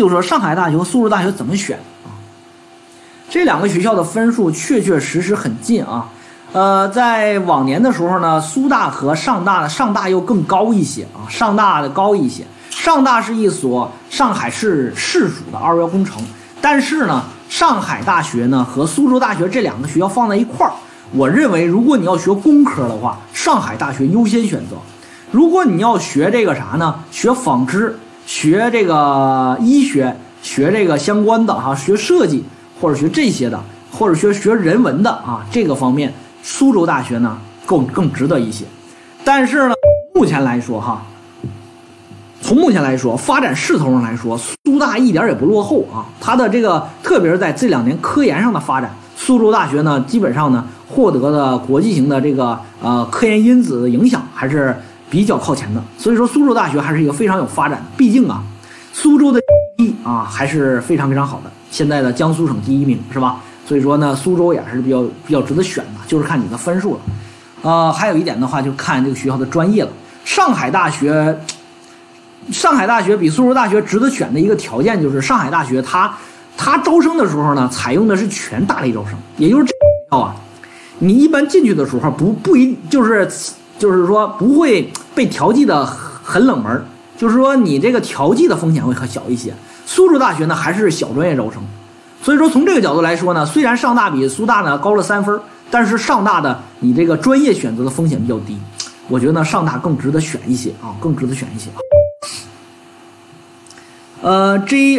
就是说上海大学和苏州大学怎么选啊？这两个学校的分数确确实实很近啊。呃，在往年的时候呢，苏大和上大的上大又更高一些啊，上大的高一些。上大是一所上海市市属的二幺工程，但是呢，上海大学呢和苏州大学这两个学校放在一块儿，我认为如果你要学工科的话，上海大学优先选择；如果你要学这个啥呢，学纺织、学这个医学、学这个相关的哈，学设计或者学这些的，或者学学人文的啊，这个方面。苏州大学呢更更值得一些，但是呢，目前来说哈，从目前来说发展势头上来说，苏大一点也不落后啊。它的这个特别是在这两年科研上的发展，苏州大学呢基本上呢获得的国际型的这个呃科研因子的影响还是比较靠前的。所以说苏州大学还是一个非常有发展的。毕竟啊，苏州的地啊还是非常非常好的，现在的江苏省第一名是吧？所以说呢，苏州也是比较比较值得选的，就是看你的分数了。呃，还有一点的话，就看这个学校的专业了。上海大学，上海大学比苏州大学值得选的一个条件就是上海大学它它招生的时候呢，采用的是全大类招生，也就是这个学校啊，你一般进去的时候不不一就是就是说不会被调剂的很冷门，就是说你这个调剂的风险会很小一些。苏州大学呢还是小专业招生。所以说，从这个角度来说呢，虽然上大比苏大呢高了三分，但是上大的你这个专业选择的风险比较低，我觉得呢上大更值得选一些啊，更值得选一些。呃，J O。